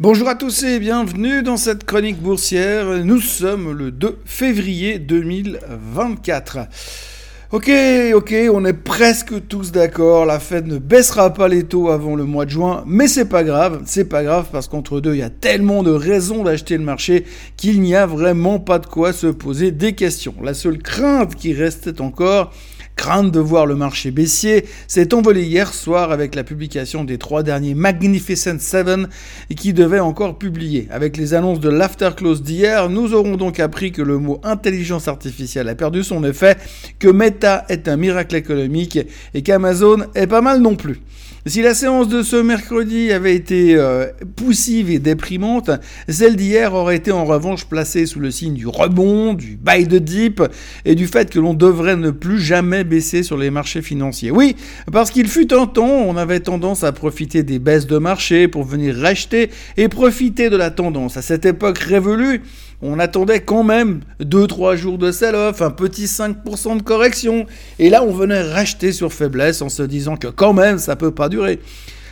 Bonjour à tous et bienvenue dans cette chronique boursière. Nous sommes le 2 février 2024. Ok, ok, on est presque tous d'accord. La Fed ne baissera pas les taux avant le mois de juin, mais c'est pas grave. C'est pas grave parce qu'entre deux, il y a tellement de raisons d'acheter le marché qu'il n'y a vraiment pas de quoi se poser des questions. La seule crainte qui restait encore, crainte de voir le marché baissier s'est envolé hier soir avec la publication des trois derniers Magnificent Seven qui devaient encore publier. Avec les annonces de l'afterclose d'hier, nous aurons donc appris que le mot intelligence artificielle a perdu son effet, que Meta est un miracle économique et qu'Amazon est pas mal non plus. Si la séance de ce mercredi avait été euh, poussive et déprimante, celle d'hier aurait été en revanche placée sous le signe du rebond, du buy de dip et du fait que l'on devrait ne plus jamais baisser sur les marchés financiers. Oui, parce qu'il fut un temps, on avait tendance à profiter des baisses de marché pour venir racheter et profiter de la tendance. À cette époque révolue, on attendait quand même 2-3 jours de sell-off, un petit 5% de correction, et là on venait racheter sur faiblesse en se disant que quand même ça peut pas durer.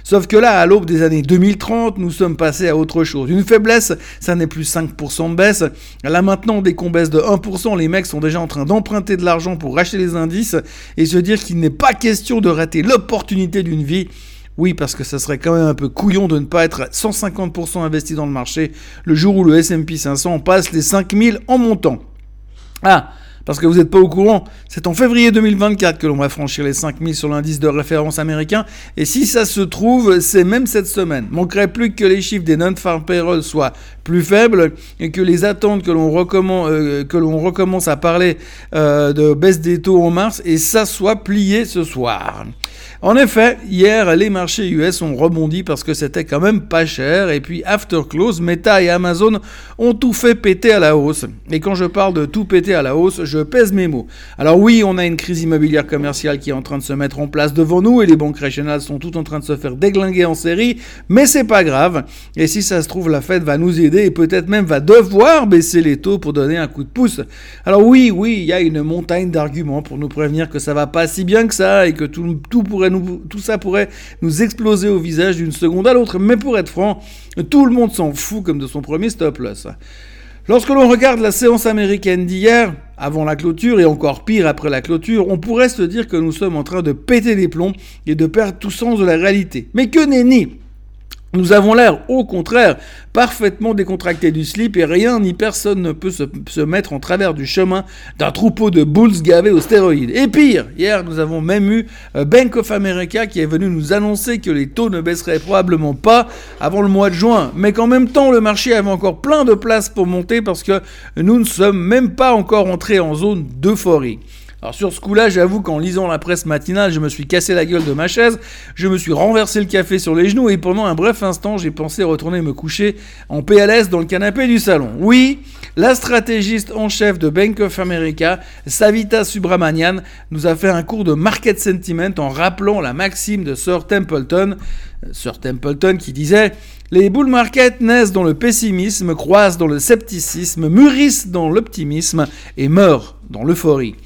Sauf que là, à l'aube des années 2030, nous sommes passés à autre chose. Une faiblesse, ça n'est plus 5% de baisse. Là maintenant, dès qu'on baisse de 1%, les mecs sont déjà en train d'emprunter de l'argent pour racheter les indices et se dire qu'il n'est pas question de rater l'opportunité d'une vie. Oui, parce que ça serait quand même un peu couillon de ne pas être 150% investi dans le marché le jour où le S&P 500 passe les 5000 en montant. Ah, parce que vous n'êtes pas au courant, c'est en février 2024 que l'on va franchir les 5000 sur l'indice de référence américain, et si ça se trouve, c'est même cette semaine. Manquerait plus que les chiffres des non-farm payroll soient plus faibles, et que les attentes que l'on recommence, euh, recommence à parler euh, de baisse des taux en mars, et ça soit plié ce soir. En effet, hier, les marchés US ont rebondi parce que c'était quand même pas cher. Et puis, after close, Meta et Amazon ont tout fait péter à la hausse. Et quand je parle de tout péter à la hausse, je pèse mes mots. Alors oui, on a une crise immobilière commerciale qui est en train de se mettre en place devant nous et les banques régionales sont toutes en train de se faire déglinguer en série. Mais c'est pas grave. Et si ça se trouve, la Fed va nous aider et peut-être même va devoir baisser les taux pour donner un coup de pouce. Alors oui, oui, il y a une montagne d'arguments pour nous prévenir que ça va pas si bien que ça et que tout, tout tout ça pourrait nous exploser au visage d'une seconde à l'autre. Mais pour être franc, tout le monde s'en fout comme de son premier stop loss. Lorsque l'on regarde la séance américaine d'hier, avant la clôture et encore pire après la clôture, on pourrait se dire que nous sommes en train de péter les plombs et de perdre tout sens de la réalité. Mais que nenni nous avons l'air, au contraire, parfaitement décontractés du slip et rien ni personne ne peut se, mettre en travers du chemin d'un troupeau de boules gavés aux stéroïdes. Et pire, hier nous avons même eu euh, Bank of America qui est venu nous annoncer que les taux ne baisseraient probablement pas avant le mois de juin, mais qu'en même temps le marché avait encore plein de places pour monter parce que nous ne sommes même pas encore entrés en zone d'euphorie. Alors sur ce coup-là, j'avoue qu'en lisant la presse matinale, je me suis cassé la gueule de ma chaise, je me suis renversé le café sur les genoux et pendant un bref instant, j'ai pensé retourner me coucher en PLS dans le canapé du salon. Oui, la stratégiste en chef de Bank of America, Savita Subramanian, nous a fait un cours de market sentiment en rappelant la maxime de Sir Templeton, euh, Sir Templeton qui disait les bull markets naissent dans le pessimisme, croissent dans le scepticisme, mûrissent dans l'optimisme et meurent dans l'euphorie.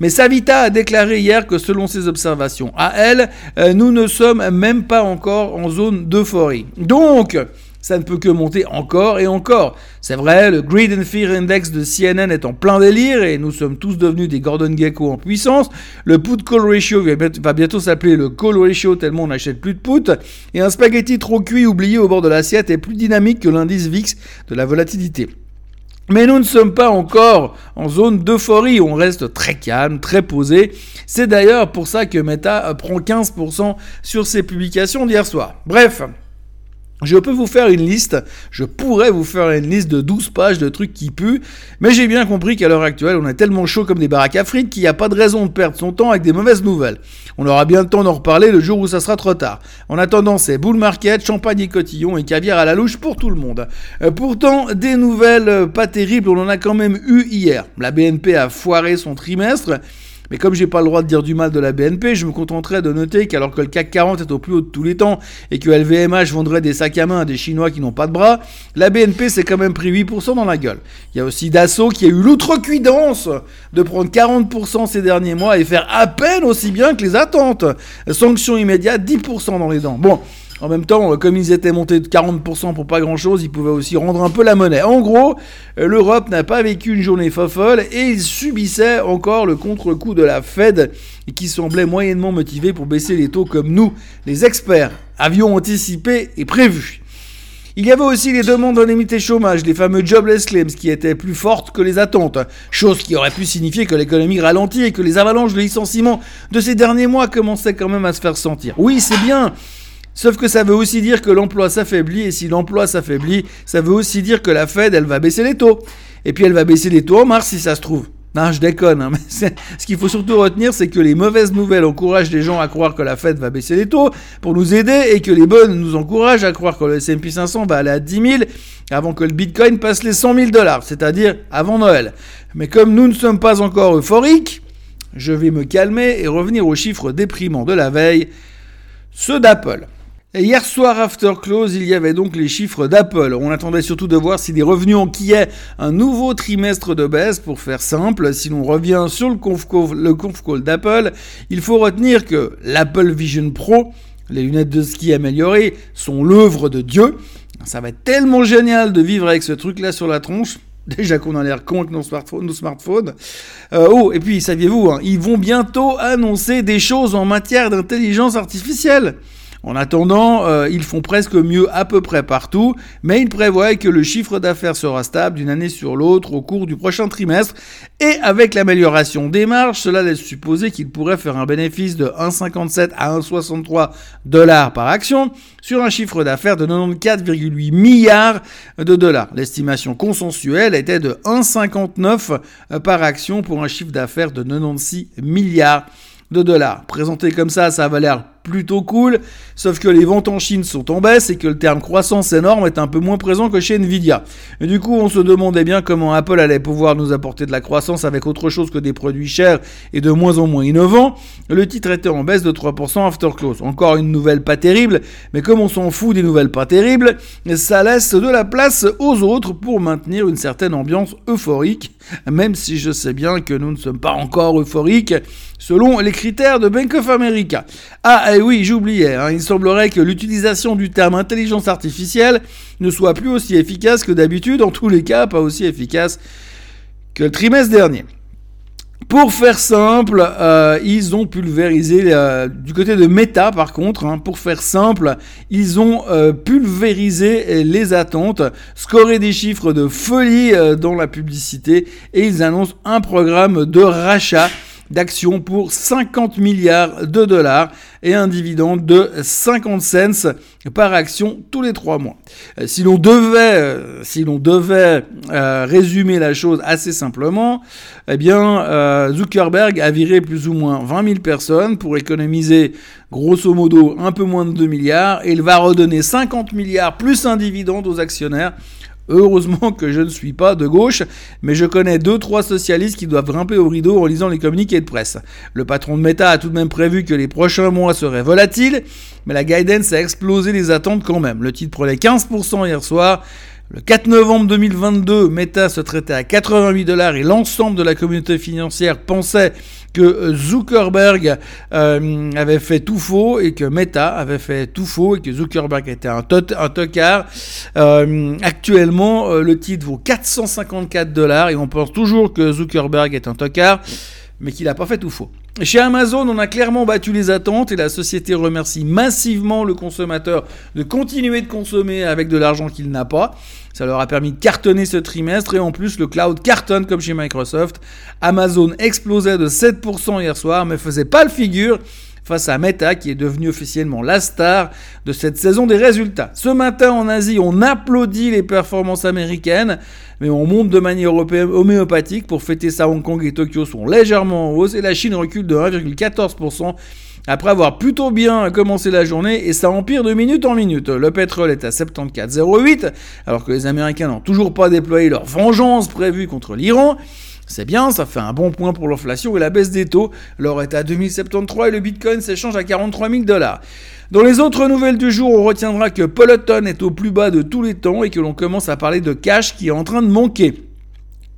Mais Savita a déclaré hier que selon ses observations à elle, euh, nous ne sommes même pas encore en zone d'euphorie. Donc, ça ne peut que monter encore et encore. C'est vrai, le Greed and Fear Index de CNN est en plein délire et nous sommes tous devenus des Gordon Gecko en puissance. Le put call ratio va bientôt s'appeler le call ratio tellement on n'achète plus de put. Et un spaghetti trop cuit oublié au bord de l'assiette est plus dynamique que l'indice VIX de la volatilité. Mais nous ne sommes pas encore en zone d'euphorie, on reste très calme, très posé. C'est d'ailleurs pour ça que Meta prend 15% sur ses publications d'hier soir. Bref, je peux vous faire une liste, je pourrais vous faire une liste de 12 pages de trucs qui puent, mais j'ai bien compris qu'à l'heure actuelle, on est tellement chaud comme des baraques à frites qu'il n'y a pas de raison de perdre son temps avec des mauvaises nouvelles. On aura bien le temps d'en reparler le jour où ça sera trop tard. En attendant, c'est bull market, champagne et cotillon et caviar à la louche pour tout le monde. Euh, pourtant, des nouvelles euh, pas terribles, on en a quand même eu hier. La BNP a foiré son trimestre. Mais comme j'ai pas le droit de dire du mal de la BNP, je me contenterai de noter qu'alors que le CAC 40 est au plus haut de tous les temps et que LVMH vendrait des sacs à main à des Chinois qui n'ont pas de bras, la BNP s'est quand même pris 8% dans la gueule. Il y a aussi Dassault qui a eu l'outrecuidance de prendre 40% ces derniers mois et faire à peine aussi bien que les attentes. Sanction immédiate, 10% dans les dents. Bon, En même temps, comme ils étaient montés de 40% pour pas grand-chose, ils pouvaient aussi rendre un peu la monnaie. En gros, l'Europe n'a pas vécu une journée fofolle et ils subissaient encore le contre-coup de la Fed qui semblait moyennement motivé pour baisser les taux comme nous, les experts, avions anticipé et prévu. Il y avait aussi les demandes d'indemnité chômage, les fameux jobless claims, qui étaient plus fortes que les attentes, chose qui aurait pu signifier que l'économie ralentit et que les avalanches de licenciements de ces derniers mois commençaient quand même à se faire sentir. Oui, c'est bien, Sauf que ça veut aussi dire que l'emploi s'affaiblit, et si l'emploi s'affaiblit, ça veut aussi dire que la Fed, elle va baisser les taux. Et puis elle va baisser les taux en mars si ça se trouve. Non, je déconne. Hein, mais ce qu'il faut surtout retenir, c'est que les mauvaises nouvelles encouragent les gens à croire que la Fed va baisser les taux pour nous aider et que les bonnes nous encouragent à croire que le S&P 500 va aller à 10 000 avant que le Bitcoin passe les 100 000 dollars, c'est-à-dire avant Noël. Mais comme nous ne sommes pas encore euphoriques, je vais me calmer et revenir aux chiffres déprimants de la veille, ceux d'Apple. Hier soir, after close, il y avait donc les chiffres d'Apple. On attendait surtout de voir si les revenus enquillaient un nouveau trimestre de baisse. Pour faire simple, si l'on revient sur le conf call, d'Apple, il faut retenir que l'Apple Vision Pro, les lunettes de ski améliorées, sont l'œuvre de Dieu. Ça va être tellement génial de vivre avec ce truc-là sur la tronche. Déjà qu'on a l'air con avec nos smartphones. Nos smartphones. Euh, oh, et puis, saviez-vous, hein, ils vont bientôt annoncer des choses en matière d'intelligence artificielle. En attendant, euh, ils font presque mieux à peu près partout, mais ils prévoient que le chiffre d'affaires sera stable d'une année sur l'autre au cours du prochain trimestre, et avec l'amélioration des marges, cela laisse supposer qu'ils pourraient faire un bénéfice de 1,57 à 1,63 dollars par action sur un chiffre d'affaires de 94,8 milliards de dollars. L'estimation consensuelle était de 1,59 par action pour un chiffre d'affaires de 96 milliards de dollars. Présenté comme ça, ça va l'air plutôt cool, sauf que les ventes en Chine sont en baisse et que le terme croissance énorme est un peu moins présent que chez Nvidia. Et du coup, on se demandait bien comment Apple allait pouvoir nous apporter de la croissance avec autre chose que des produits chers et de moins en moins innovants. Le titre était en baisse de 3% after close. Encore une nouvelle pas terrible, mais comme on s'en fout des nouvelles pas terribles, ça laisse de la place aux autres pour maintenir une certaine ambiance euphorique, même si je sais bien que nous ne sommes pas encore euphoriques selon les critères de Bank of America. Et oui, j'oubliais, hein, il semblerait que l'utilisation du terme intelligence artificielle ne soit plus aussi efficace que d'habitude, en tous les cas pas aussi efficace que le trimestre dernier. Pour faire simple, euh, ils ont pulvérisé euh, du côté de Meta par contre. Hein, pour faire simple, ils ont euh, pulvérisé les attentes, scoré des chiffres de folie dans la publicité et ils annoncent un programme de rachat d'actions pour 50 milliards de dollars et un dividende de 50 cents par action tous les trois mois. Euh, si l'on devait, euh, euh, résumer la chose assez simplement, eh Zuckerberg a viré plus ou moins 20 000 personnes pour économiser grosso modo un peu moins de 2 milliards et il va redonner 50 milliards plus un dividende aux actionnaires Heureusement que je ne suis pas de gauche, mais je connais deux trois socialistes qui doivent grimper au rideau en lisant les communiqués de presse. Le patron de Meta a tout de même prévu que les prochains mois seraient volatiles, mais la guidance a explosé les attentes quand même. Le titre prenait 15% hier soir. Le 4 novembre 2022, Meta se traitait à 88 dollars et l'ensemble de la communauté financière pensait que euh, Zuckerberg euh, avait fait tout faux et que Meta avait fait tout faux et que Zuckerberg était un, tocard. Euh, actuellement, le titre vaut 454 dollars et on pense toujours que Zuckerberg est un tocard, mais qu'il n'a pas fait tout faux. Chez Amazon, on a clairement battu les attentes et la société remercie massivement le consommateur de continuer de consommer avec de l'argent qu'il n'a pas. Ça leur a permis de cartonner ce trimestre et en plus le cloud cartonne comme chez Microsoft. Amazon explosait de 7% hier soir mais faisait pas le figure face à Meta qui est devenu officiellement la star de cette saison des résultats. Ce matin en Asie, on applaudit les performances américaines, mais on monte de manière homéopathique pour fêter ça. Hong Kong et Tokyo sont légèrement en hausse et la Chine recule de 1,14% après avoir plutôt bien commencé la journée et ça empire de minute en minute. Le pétrole est à 74,08 alors que les Américains n'ont toujours pas déployé leur vengeance prévue contre l'Iran. C'est bien, ça fait un bon point pour l'inflation et la baisse des taux. L'or est à 2073 et le Bitcoin s'échange à 43 000 dollars. Dans les autres nouvelles du jour, on retiendra que Peloton est au plus bas de tous les temps et que l'on commence à parler de cash qui est en train de manquer.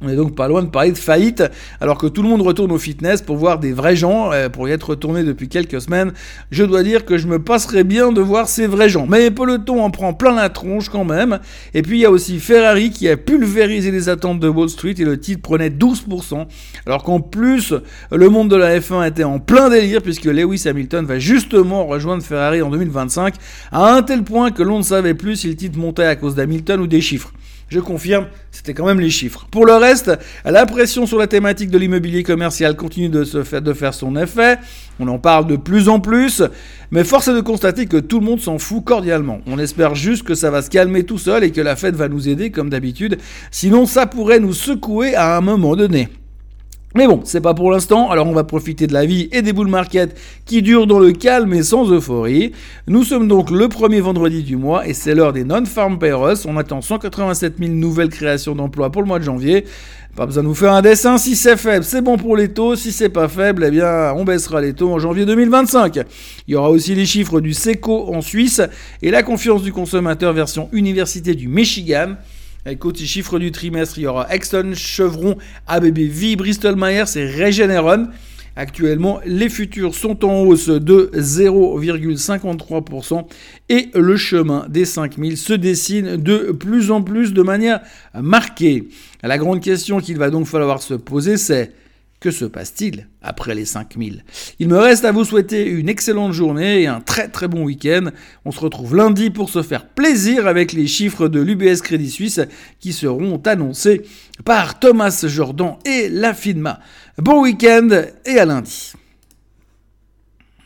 On est donc pas loin de parler de faillite, alors que tout le monde retourne au fitness pour voir des vrais gens, euh, pour y être retourné depuis quelques semaines. Je dois dire que je me passerais bien de voir ces vrais gens. Mais Peloton en prend plein la tronche quand même. Et puis il y a aussi Ferrari qui a pulvérisé les attentes de Wall Street et le titre prenait 12%. Alors qu'en plus, le monde de la F1 était en plein délire puisque Lewis Hamilton va justement rejoindre Ferrari en 2025 à un tel point que l'on ne savait plus si le titre montait à cause d'Hamilton ou des chiffres. Je confirme, c'était quand même les chiffres. Pour le reste, la pression sur la thématique de l'immobilier commercial continue de, de faire son effet. On en parle de plus en plus. Mais force est de constater que tout le monde s'en fout cordialement. On espère juste que ça va se calmer tout seul et que la fête va nous aider comme d'habitude. Sinon, ça pourrait nous secouer à un moment donné. Mais bon, c'est pas pour l'instant, alors on va profiter de la vie et des bull market qui durent dans le calme et sans euphorie. Nous sommes donc le premier vendredi du mois et c'est l'heure des non-farm payrolls. On attend 187 000 nouvelles créations d'emplois pour le mois de janvier. Pas besoin de vous faire un dessin, si c'est faible, c'est bon pour les taux, si c'est pas faible, eh bien on baissera les taux en janvier 2025. Il y aura aussi les chiffres du SECO en Suisse et la confiance du consommateur version Université du Michigan. Côté chiffres du trimestre, il y aura Exxon, Chevron, ABB Vie, Bristol Myers et Regeneron. Actuellement, les futurs sont en hausse de 0,53% et le chemin des 5000 se dessine de plus en plus de manière marquée. La grande question qu'il va donc falloir se poser, c'est que se passe-t-il après les 5000 Il me reste à vous souhaiter une excellente journée et un très très bon week-end. On se retrouve lundi pour se faire plaisir avec les chiffres de l'UBS Crédit Suisse qui seront annoncés par Thomas Jordan et la FINMA. Bon week-end et à lundi.